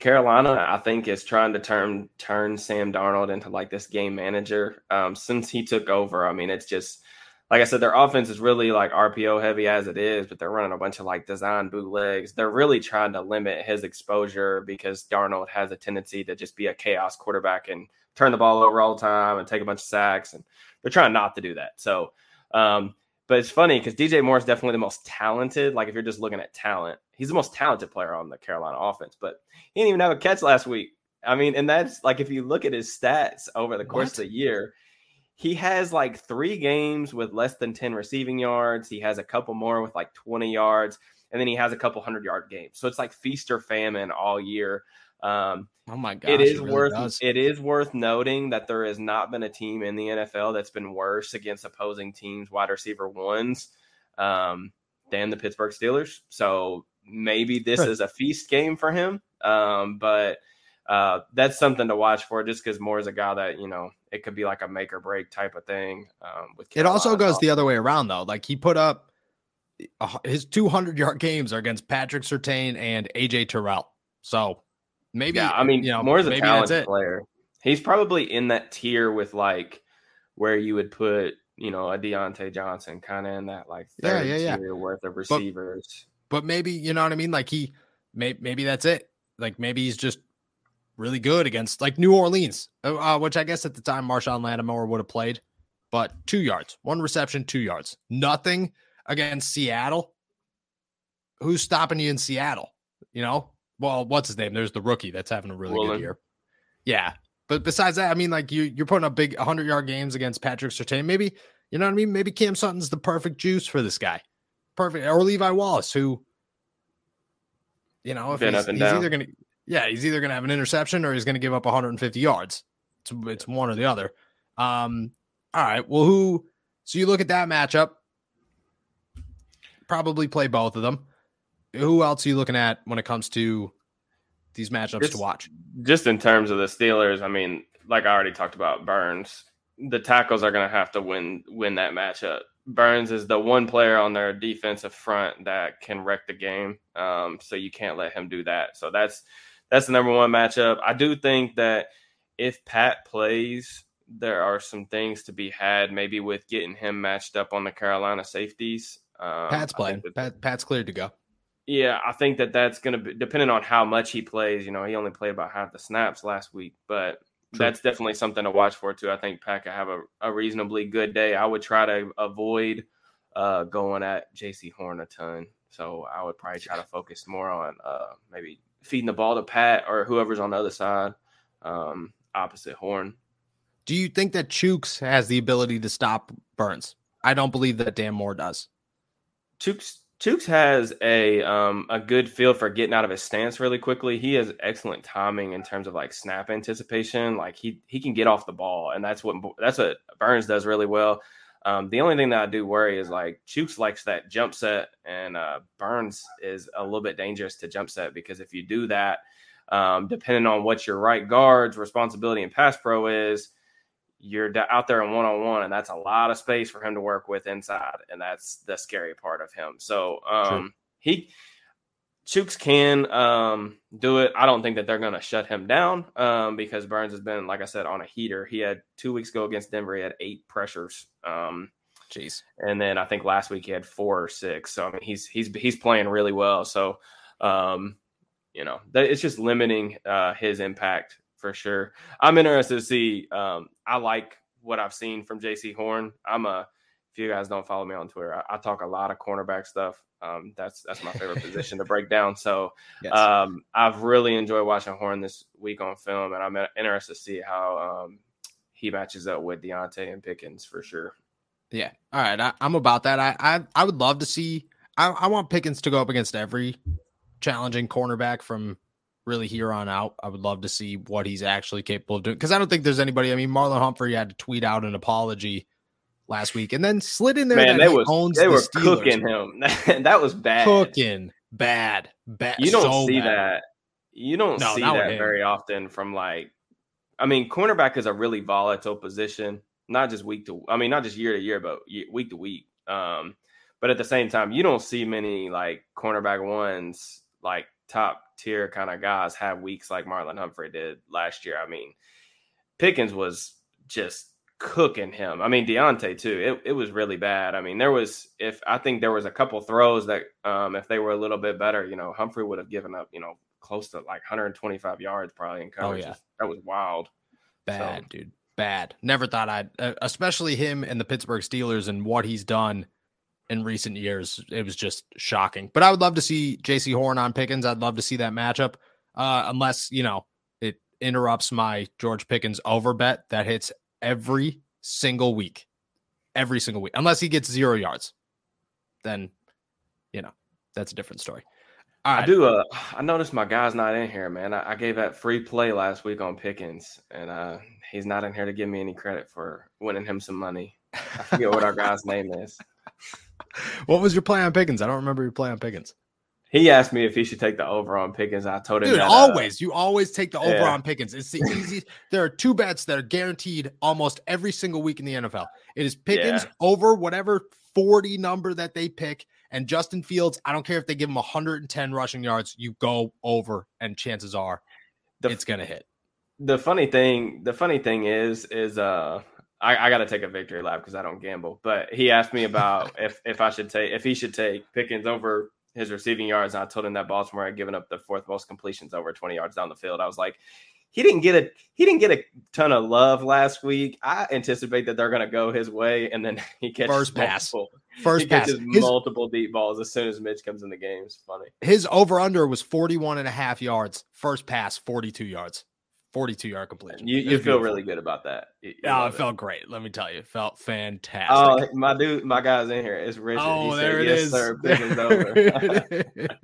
Carolina, I think, is trying to turn turn Sam Darnold into like this game manager. Um, since he took over, I mean, it's just like I said, their offense is really like RPO heavy as it is, but they're running a bunch of like design bootlegs. They're really trying to limit his exposure because Darnold has a tendency to just be a chaos quarterback and turn the ball over all the time and take a bunch of sacks. And they're trying not to do that. So, um, but it's funny because DJ Moore is definitely the most talented. Like if you're just looking at talent, he's the most talented player on the Carolina offense. But he didn't even have a catch last week. I mean, and that's like if you look at his stats over the course what? of the year, he has like three games with less than 10 receiving yards. He has a couple more with like 20 yards, and then he has a couple hundred yard games. So it's like feast or famine all year. Um, oh my god! It is it really worth does. it is worth noting that there has not been a team in the NFL that's been worse against opposing teams wide receiver ones um, than the Pittsburgh Steelers. So maybe this is a feast game for him. Um, but uh, that's something to watch for, just because Moore is a guy that you know it could be like a make or break type of thing. Um, with Carolina. it also goes the other way around though. Like he put up uh, his 200 yard games are against Patrick Surtain and AJ Terrell. So Maybe yeah, I mean, you know, more as a talented player. He's probably in that tier with like where you would put, you know, a Diontae Johnson kind of in that like third yeah, yeah, tier worth of receivers. But, but, maybe you know what I mean. Like he, may, maybe that's it. Like maybe he's just really good against like New Orleans, uh, uh which I guess at the time Marshon Lattimore would have played. But two yards, one reception, two yards, nothing against Seattle. Who's stopping you in Seattle? You know, well, what's his name? There's the rookie that's having a really good year. Yeah. But besides that, I mean, like you, you're putting up big 100 yard games against Patrick Surtain. Maybe, you know what I mean? Maybe Cam Sutton's the perfect juice for this guy. Perfect. Or Levi Wallace, who, you know, if Been he's, he's either going to, yeah, he's either going to have an interception or he's going to give up 150 yards. It's, it's one or the other. Um, all right. Well, who, so you look at that matchup, probably play both of them who else are you looking at when it comes to these matchups just, to watch? Just in terms of the Steelers, I mean, like I already talked about Burns, the tackles are going to have to win win that matchup. Burns is the one player on their defensive front that can wreck the game, um, so you can't let him do that. So that's that's the number one matchup. I do think that if Pat plays, there are some things to be had, maybe with getting him matched up on the Carolina safeties. Um, Pat's playing. Pat, Pat's cleared to go. Yeah, I think that that's going to be depending on how much he plays. You know, he only played about half the snaps last week, but True. that's definitely something to watch for too. I think Pat could have a, a reasonably good day. I would try to avoid uh, going at Jaycee Horn a ton. So I would probably try to focus more on uh, maybe feeding the ball to Pat or whoever's on the other side, um, opposite Horn. Do you think that Chuks has the ability to stop Burns? I don't believe that Dan Moore does. Chuks Chuks has a um, a good feel for getting out of his stance really quickly. He has excellent timing in terms of like snap anticipation. Like he he can get off the ball, and that's what that's what Burns does really well. Um, the only thing that I do worry is like Chuks likes that jump set, and uh, Burns is a little bit dangerous to jump set because if you do that, um, depending on what your right guard's responsibility and pass pro is, you're out there in one on one, and that's a lot of space for him to work with inside, and that's the scary part of him. So um, he Chuks can um, do it. I don't think that they're going to shut him down um, because Burns has been, like I said, on a heater. He had two weeks ago against Denver. He had eight pressures. Um, Jeez. And then I think last week he had four or six. So I mean, he's he's he's playing really well. So um, you know, it's just limiting uh, his impact for sure. I'm interested to see. Um, I like what I've seen from Jaycee Horn. I'm a. If you guys don't follow me on Twitter, I, I talk a lot of cornerback stuff. Um, that's that's my favorite position to break down. So yes. um, I've really enjoyed watching Horn this week on film, and I'm interested to see how um, he matches up with Diontae and Pickens for sure. Yeah. All right. I, am about that. I, I I would love to see. I, I want Pickens to go up against every challenging cornerback from really here on out. I would love to see what he's actually capable of doing because I don't think there's anybody. I mean, Marlon Humphrey had to tweet out an apology last week and then slid in there. Man, they, was, they the were Steelers. cooking him. that was bad. Cooking bad. Bad. You don't so see bad. that. You don't no, see that very often from like. I mean, cornerback is a really volatile position, not just week to. I mean, not just year to year, but week to week. Um, but at the same time, you don't see many like cornerback ones like top tier kind of guys have weeks like Marlon Humphrey did last year. I mean, Pickens was just cooking him. I mean, Diontae too. It, it was really bad. I mean, there was if I think there was a couple throws that um, if they were a little bit better, you know, Humphrey would have given up, you know, close to like 125 yards probably in coverage. Oh, yeah. That was wild. Bad, so. dude. Bad. Never thought I'd, uh, especially him and the Pittsburgh Steelers and what he's done in recent years. It was just shocking. But I would love to see Jaycee Horn on Pickens. I'd love to see that matchup. Uh, unless, you know, it interrupts my George Pickens over bet that hits every single week. Every single week. Unless he gets zero yards. Then, you know, that's a different story. I do. Uh, I noticed my guy's not in here, man. I, I, gave that free play last week on Pickens, and uh, he's not in here to give me any credit for winning him some money. I forget what our guy's name is. What was your play on Pickens? I don't remember your play on Pickens. He asked me if he should take the over on Pickens. I told him, Dude, that, always. Uh, you always take the over yeah. on Pickens. It's the easiest. there are two bets that are guaranteed almost every single week in the NFL. It is Pickens yeah. over whatever 40 number that they pick and Justin Fields, I don't care if they give him 110 rushing yards, you go over, and chances are the, it's gonna hit. The funny thing, the funny thing is, is uh I, I got to take a victory lap because I don't gamble. But he asked me about if if I should take if he should take Pickens over his receiving yards. And I told him that Baltimore had given up the fourth most completions over 20 yards down the field. I was like, he didn't get a he didn't get a ton of love last week. I anticipate that they're going to go his way, and then he catches first pass, multiple, first he catches pass. multiple deep balls as soon as Mitch comes in the game. It's funny. His over under was 41 and a half yards. First pass, 42 yards. 42 yard completion. You, you feel really good about that. You, oh, it, it felt great. Let me tell you, it felt fantastic. Oh, my dude, my guy's in here. It's Richard. Oh, he there said, it yes, is. Sir,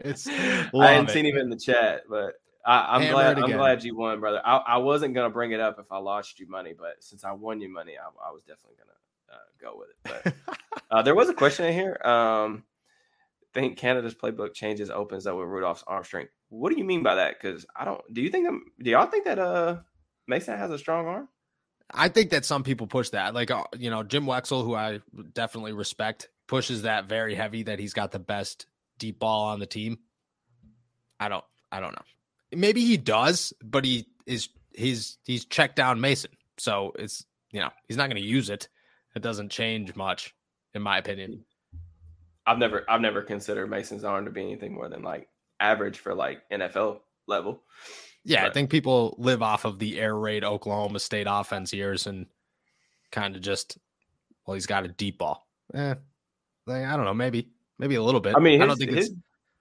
it's, I hadn't it. seen him in the chat, but I, am glad. I'm glad you won, brother. I, I, wasn't gonna bring it up if I lost you money, but since I won you money, I, I was definitely gonna uh, go with it. But uh, there was a question in here. Um, think Canada's playbook changes opens up with Rudolph's arm strength. What do you mean by that? Because I don't. Do you think that? Do y'all think that uh Mason has a strong arm? I think that some people push that. Like uh, you know, Jim Wexell, who I definitely respect, pushes that very heavy that he's got the best deep ball on the team. I don't. I don't know maybe he does, but he is he's he's checked down Mason. So it's you know, he's not going to use it. It doesn't change much in my opinion. I've never I've never considered Mason's arm to be anything more than like average for like NFL level. Yeah, but. I think people live off of the air raid Oklahoma State offense years and kind of just well, he's got a deep ball. Eh, like, I don't know, maybe maybe a little bit. I mean, his, I don't think his,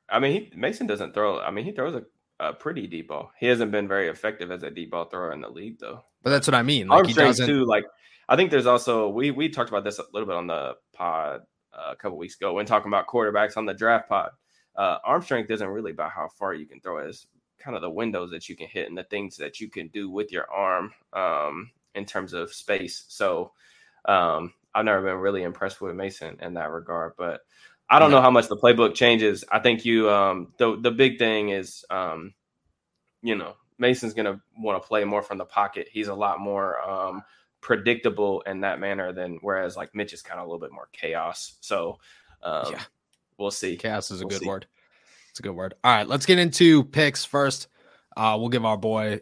I mean, he, Mason doesn't throw. I mean, he throws a a pretty deep ball. He hasn't been very effective as a deep ball thrower in the league, though. But that's what I mean. Like Arm strength too. Like I think there's also we we talked about this a little bit on the pod a couple weeks ago when talking about quarterbacks on the draft pod. Uh, arm strength isn't really about how far you can throw it. It's kind of the windows that you can hit and the things that you can do with your arm um, in terms of space. So um, I've never been really impressed with Mason in that regard, but I don't know how much the playbook changes. I think you um the the big thing is um you know Mason's gonna want to play more from the pocket. He's a lot more um predictable in that manner than whereas like Mitch is kind of a little bit more chaos. So um, yeah, we'll see. Chaos is a we'll good see. word. It's a good word. All right, let's get into picks first. Uh, we'll give our boy.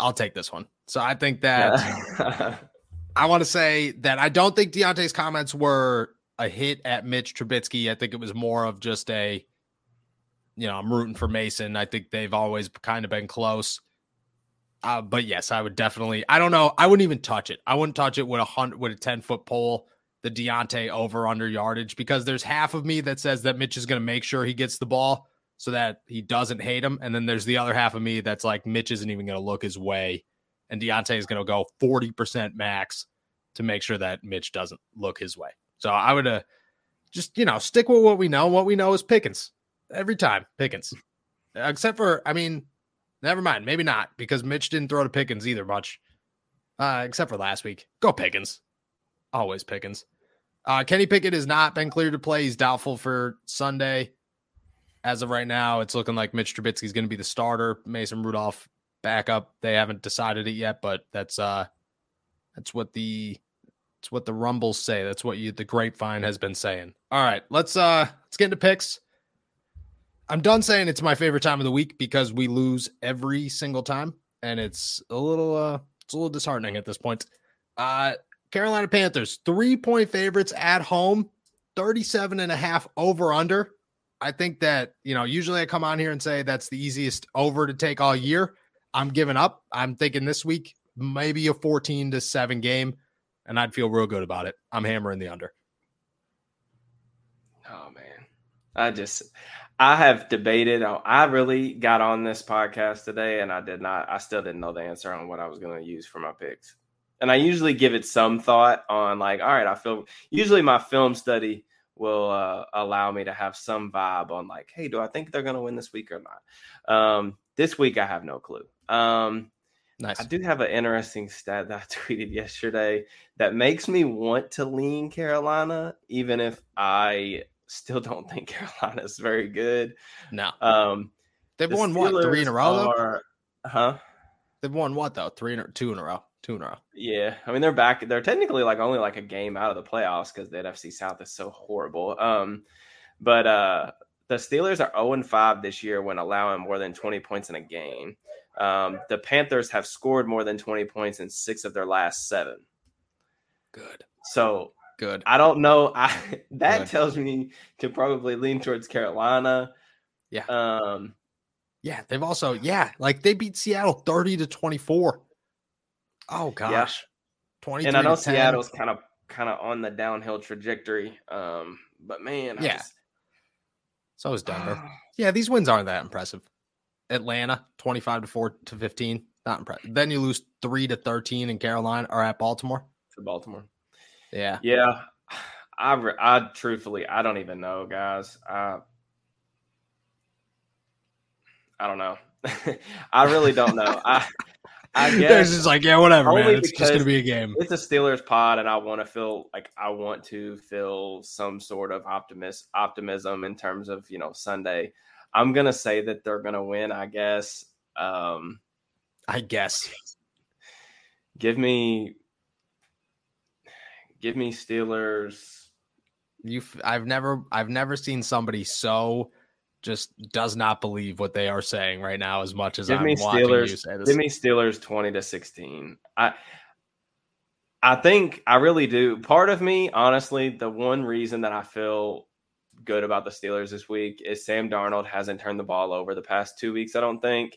I'll take this one. So I think that I want to say that I don't think Diontae's comments were a hit at Mitch Trubisky. I think it was more of just a, you know, I'm rooting for Mason. I think they've always kind of been close. Uh, but yes, I would definitely. I don't know. I wouldn't even touch it. I wouldn't touch it with a hundred with a ten foot pole. The Diontae over under yardage because there's half of me that says that Mitch is going to make sure he gets the ball so that he doesn't hate him, and then there's the other half of me that's like Mitch isn't even going to look his way, and Diontae is going to go forty percent max to make sure that Mitch doesn't look his way. So I would uh, just, you know, stick with what we know. What we know is Pickens every time, Pickens. Except for, I mean, never mind. Maybe not because Mitch didn't throw to Pickens either much, uh, except for last week. Go Pickens. Always Pickens. Uh, Kenny Pickett has not been cleared to play. He's doubtful for Sunday. As of right now, it's looking like Mitch Trubisky is going to be the starter. Mason Rudolph backup. They haven't decided it yet, but that's uh that's what the it's what the rumbles say. That's what you the grapevine has been saying. All right, let's uh let's get into picks. I'm done saying it's my favorite time of the week because we lose every single time, and it's a little uh it's a little disheartening at this point. Uh Carolina Panthers, three point favorites at home, 37 and a half over under. I think that, you know, usually I come on here and say that's the easiest over to take all year. I'm giving up. I'm thinking this week, maybe a 14 to 7 game, and I'd feel real good about it. I'm hammering the under. Oh, man. I just, I have debated. I really got on this podcast today and I did not, I still didn't know the answer on what I was going to use for my picks. And I usually give it some thought on, like, all right, I feel, usually my film study will uh, allow me to have some vibe on like, hey, do I think they're going to win this week or not? Um, this week, I have no clue. Um, nice. I do have an interesting stat that I tweeted yesterday that makes me want to lean Carolina, even if I still don't think Carolina is very good. No. Um, They've the won Steelers what three in a row? Are, huh? They've won what though? Three in two in a row two in a row. Yeah, I mean they're back. They're technically like only like a game out of the playoffs because the NFC South is so horrible. Um, but uh, the Steelers are zero oh and five this year when allowing more than twenty points in a game. Um, the Panthers have scored more than twenty points in six of their last seven. Good. So good. I don't know. I that good. tells me to probably lean towards Carolina. Yeah. Um. Yeah, they've also yeah, like they beat Seattle thirty to twenty four. Oh gosh. Yeah. 20 And I know Seattle's kind of kind of on the downhill trajectory. Um, but man, yeah. Just... So is Denver. yeah, these wins aren't that impressive. Atlanta, 25 to 4 to 15. Not impressive. Then you lose 3 to 13 in Carolina or at Baltimore. To Baltimore. Yeah. Yeah. I, I truthfully, I don't even know, guys. I, I don't know. I really don't know. I I guess it's just like, yeah, whatever, man. It's just gonna be a game. It's a Steelers pod, and I want to feel like I want to feel some sort of optimist optimism in terms of you know Sunday. I'm gonna say that they're gonna win. I guess. Um, I guess. Give me, give me Steelers. You, I've never, I've never seen somebody so just does not believe what they are saying right now as much as give I'm me Steelers. Give me Steelers twenty to sixteen. I I think I really do. Part of me, honestly, the one reason that I feel good about the Steelers this week is Sam Darnold hasn't turned the ball over the past two weeks. I don't think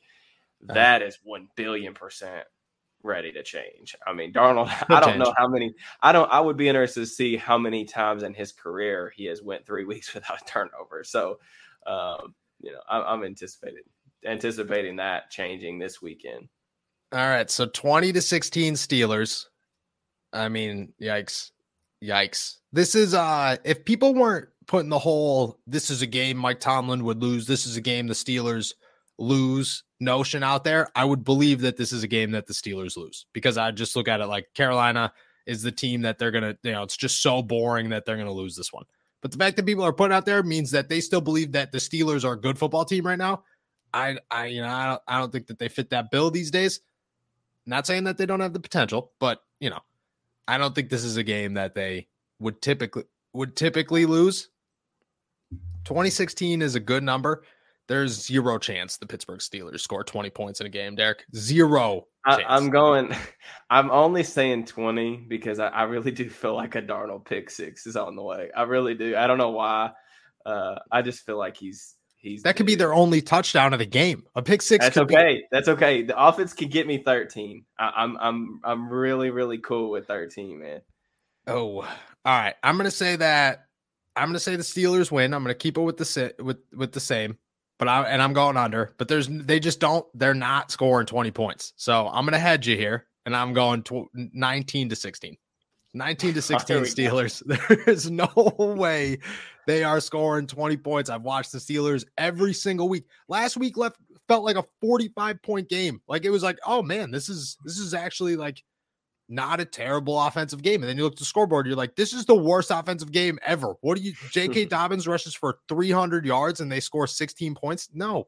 uh-huh. that is one billion percent ready to change. I mean, Darnold. I don't change. know how many. I don't. I would be interested to see how many times in his career he has went three weeks without a turnover. So um, you know, I'm, I'm anticipating anticipating that changing this weekend. All right, so 20 to 16 Steelers. I mean, yikes. Yikes. This is uh if people weren't putting the whole this is a game Mike Tomlin would lose, this is a game the Steelers lose notion out there, I would believe that this is a game that the Steelers lose because I just look at it like Carolina is the team that they're going to, you know, it's just so boring that they're going to lose this one. But the fact that people are putting out there means that they still believe that the Steelers are a good football team right now. I, I, you know, I don't, I don't think that they fit that bill these days. Not saying that they don't have the potential, but you know, I don't think this is a game that they would typically would typically lose. 2016 is a good number there's zero chance the Pittsburgh Steelers score 20 points in a game, Derek. Zero. I, am going, I'm only saying 20 because I, I, really do feel like a Darnold pick six is on the way. I really do. I don't know why. Uh, I just feel like he's, he's, that could be their only touchdown of the game. A pick six. That's okay. Be- That's okay. The offense could get me 13. I, I'm, I'm, I'm really, really cool with 13, man. Oh, all right. I'm going to say that I'm going to say the Steelers win. I'm going to keep it with the with with the same but I and I'm going under. But there's they just don't they're not scoring 20 points. So I'm gonna hedge you here, and I'm going to 19 to 16. 19 to 16 Steelers. Go. There is no way they are scoring 20 points. I've watched the Steelers every single week. Last week left felt like a 45 point game. Like it was like, oh man, this is this is actually like not a terrible offensive game. And then you look at the scoreboard, you're like, this is the worst offensive game ever. What do you, J.K. Dobbins rushes for 300 yards and they score 16 points? No,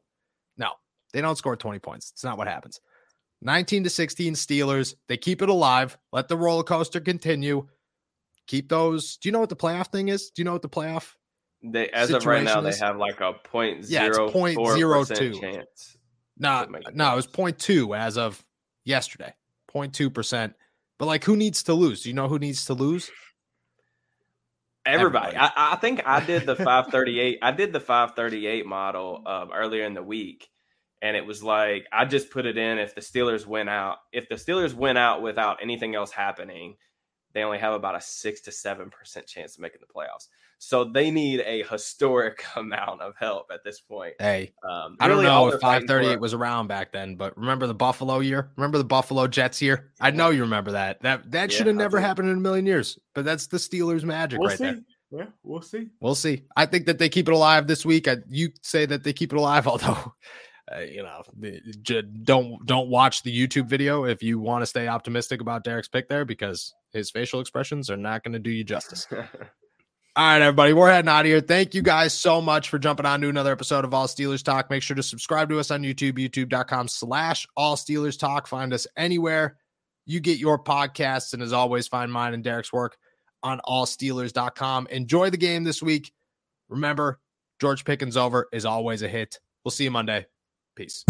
no, they don't score 20 points. It's not what happens. 19 to 16 Steelers. They keep it alive. Let the roller coaster continue. Keep those. Do you know what the playoff thing is? Do you know what the playoff They as of right now, they have like a point Yeah, it's zero point zero two. chance. No, to make the no, it was point two as of yesterday. 0.2 percent. But like, who needs to lose? Do you know who needs to lose? Everybody, Everybody. I, I think I did the 538. I did the 538 model um, earlier in the week, and it was like I just put it in. If the Steelers went out, if the Steelers went out without anything else happening, they only have about a six to seven percent chance of making the playoffs. So they need a historic amount of help at this point. Hey, Um, I don't know if fighting for- 538 was around back then, but remember the Buffalo year? Remember the Buffalo Jets year? I know you remember that. That that Yeah, should have never happened in a million years. But that's the Steelers magic We'll right see. there. Yeah, we'll see. We'll see. I think that they keep it alive this week. I, you say that they keep it alive, although uh, you know, don't don't watch the YouTube video if you want to stay optimistic about Derek's pick there because his facial expressions are not going to do you justice. All right, everybody, we're heading out of here. Thank you guys so much for jumping on to another episode of All Steelers Talk. Make sure to subscribe to us on YouTube, youtube.com slash All Steelers Talk. Find us anywhere you get your podcasts. And as always, find mine and Derek's work on allsteelers.com. Enjoy the game this week. Remember, George Pickens over is always a hit. We'll see you Monday. Peace.